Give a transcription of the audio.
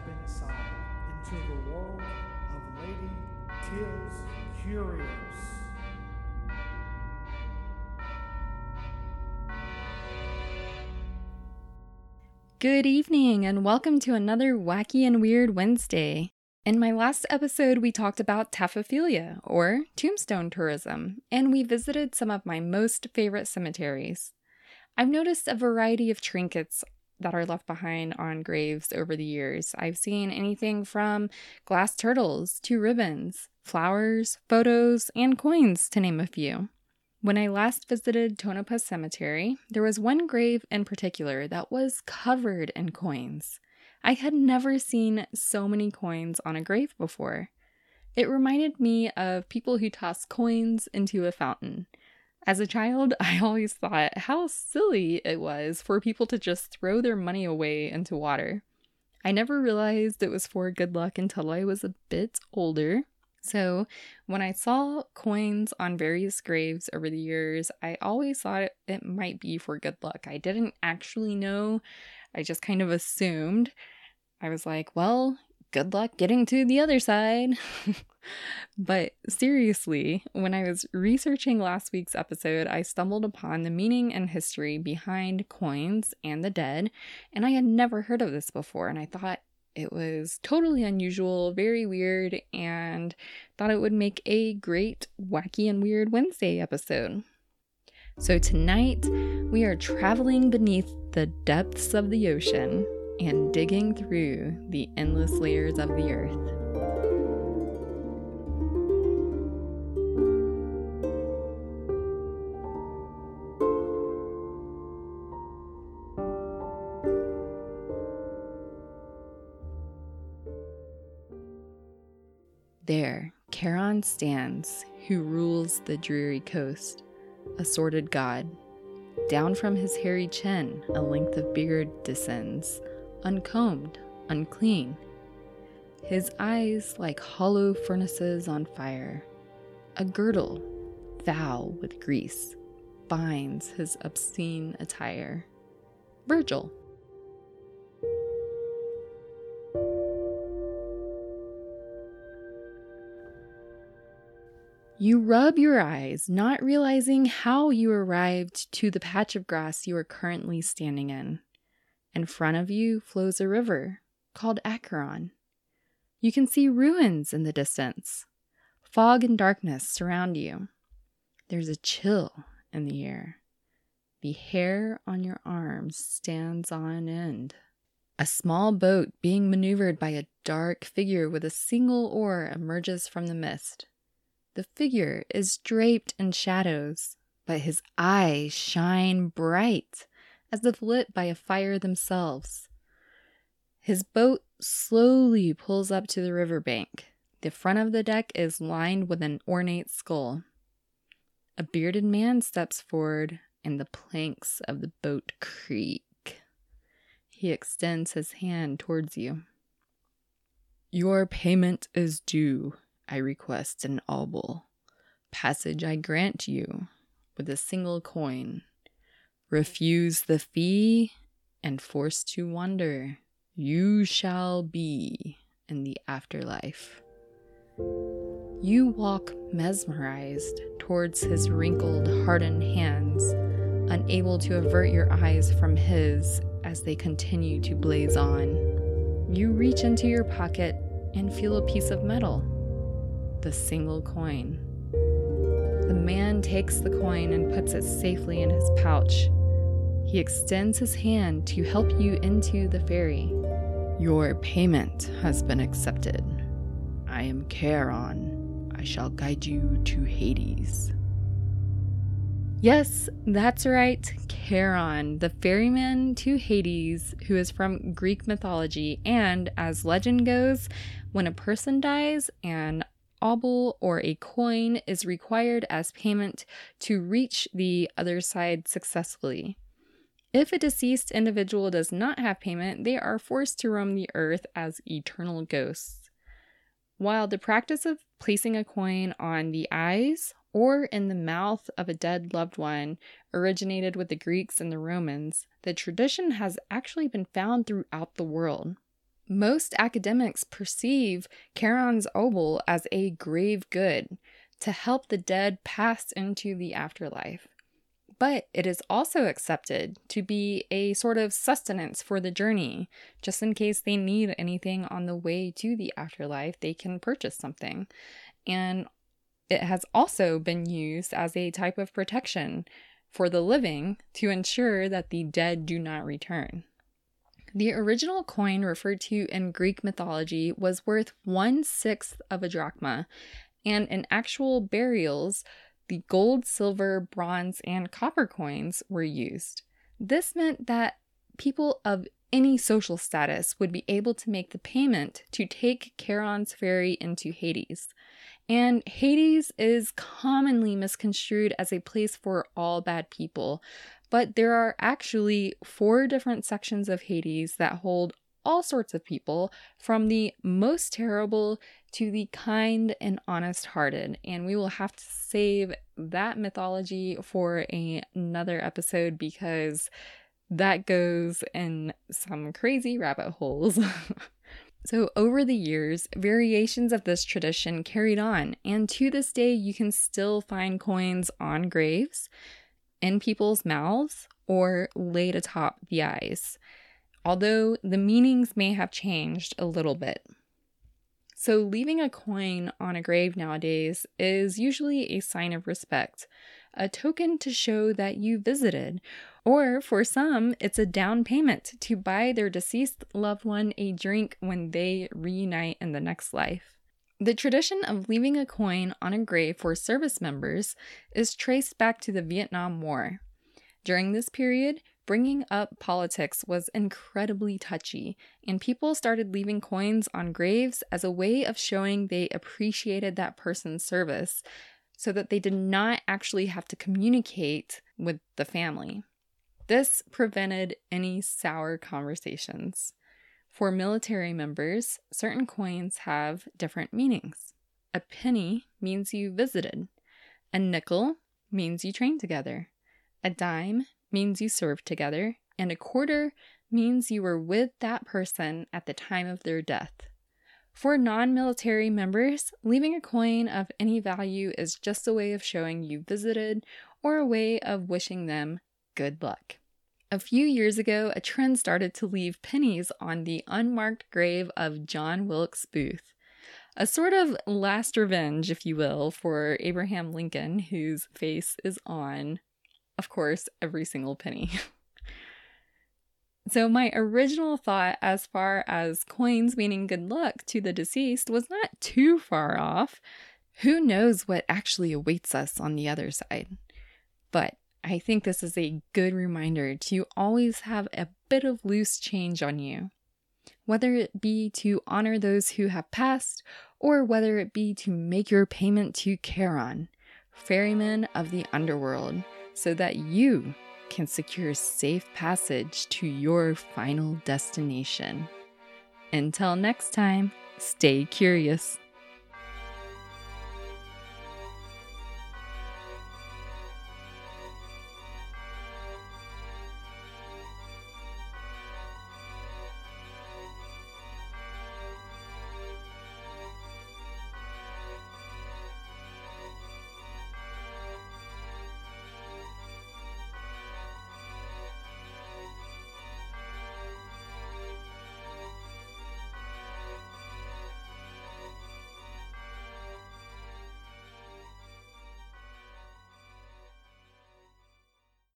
step inside into the world of Lady Till's Curious. Good evening, and welcome to another Wacky and Weird Wednesday. In my last episode, we talked about taphophilia, or tombstone tourism, and we visited some of my most favorite cemeteries. I've noticed a variety of trinkets that are left behind on graves over the years. I've seen anything from glass turtles to ribbons, flowers, photos, and coins, to name a few. When I last visited Tonopah Cemetery, there was one grave in particular that was covered in coins. I had never seen so many coins on a grave before. It reminded me of people who toss coins into a fountain. As a child, I always thought how silly it was for people to just throw their money away into water. I never realized it was for good luck until I was a bit older so, when I saw coins on various graves over the years, I always thought it might be for good luck. I didn't actually know, I just kind of assumed. I was like, well, good luck getting to the other side. but seriously, when I was researching last week's episode, I stumbled upon the meaning and history behind coins and the dead, and I had never heard of this before. And I thought it was totally unusual, very weird, and thought it would make a great wacky and weird Wednesday episode. So tonight, we are traveling beneath the depths of the ocean and digging through the endless layers of the earth. There, Charon stands, who rules the dreary coast, a sordid god. Down from his hairy chin, a length of beard descends, uncombed, unclean. His eyes like hollow furnaces on fire. A girdle, foul with grease, binds his obscene attire. Virgil. You rub your eyes, not realizing how you arrived to the patch of grass you are currently standing in. In front of you flows a river called Acheron. You can see ruins in the distance. Fog and darkness surround you. There's a chill in the air. The hair on your arms stands on end. A small boat being maneuvered by a dark figure with a single oar emerges from the mist. The figure is draped in shadows, but his eyes shine bright as if lit by a fire themselves. His boat slowly pulls up to the riverbank. The front of the deck is lined with an ornate skull. A bearded man steps forward, and the planks of the boat creak. He extends his hand towards you. Your payment is due, I request an obol. Passage I grant you with a single coin. Refuse the fee and forced to wander, you shall be in the afterlife. You walk mesmerized towards his wrinkled, hardened hands, unable to avert your eyes from his as they continue to blaze on. You reach into your pocket and feel a piece of metal the single coin. The man takes the coin and puts it safely in his pouch. He extends his hand to help you into the ferry. Your payment has been accepted. I am Charon. I shall guide you to Hades. Yes, that's right, Charon, the ferryman to Hades, who is from Greek mythology. And as legend goes, when a person dies an obol or a coin is required as payment to reach the other side successfully. If a deceased individual does not have payment, they are forced to roam the earth as eternal ghosts. While the practice of placing a coin on the eyes or in the mouth of a dead loved one originated with the Greeks and the Romans, the tradition has actually been found throughout the world. Most academics perceive Charon's obol as a grave good to help the dead pass into the afterlife. But it is also accepted to be a sort of sustenance for the journey. Just in case they need anything on the way to the afterlife, they can purchase something. And it has also been used as a type of protection for the living to ensure that the dead do not return. The original coin referred to in Greek mythology was worth one sixth of a drachma, and in actual burials, the gold, silver, bronze, and copper coins were used. This meant that people of any social status would be able to make the payment to take Charon's ferry into Hades. And Hades is commonly misconstrued as a place for all bad people, but there are actually four different sections of Hades that hold all sorts of people, from the most terrible to the kind and honest hearted. And we will have to save that mythology for a, another episode because that goes in some crazy rabbit holes. So, over the years, variations of this tradition carried on, and to this day, you can still find coins on graves, in people's mouths, or laid atop the eyes, although the meanings may have changed a little bit. So, leaving a coin on a grave nowadays is usually a sign of respect, a token to show that you visited or for some, it's a down payment to buy their deceased loved one a drink when they reunite in the next life. The tradition of leaving a coin on a grave for service members is traced back to the Vietnam War. During this period, bringing up politics was incredibly touchy, and people started leaving coins on graves as a way of showing they appreciated that person's service so that they did not actually have to communicate with the family. This prevented any sour conversations. For military members, certain coins have different meanings. A penny means you visited, a nickel means you trained together, a dime means you served together, and a quarter means you were with that person at the time of their death. For non military members, leaving a coin of any value is just a way of showing you visited or a way of wishing them good luck. A few years ago, a trend started to leave pennies on the unmarked grave of John Wilkes Booth. A sort of last revenge, if you will, for Abraham Lincoln, whose face is on, of course, every single penny. so, my original thought as far as coins meaning good luck to the deceased was not too far off. Who knows what actually awaits us on the other side? But I think this is a good reminder to always have a bit of loose change on you. Whether it be to honor those who have passed, or whether it be to make your payment to Charon, ferryman of the underworld, so that you can secure safe passage to your final destination. Until next time, stay curious.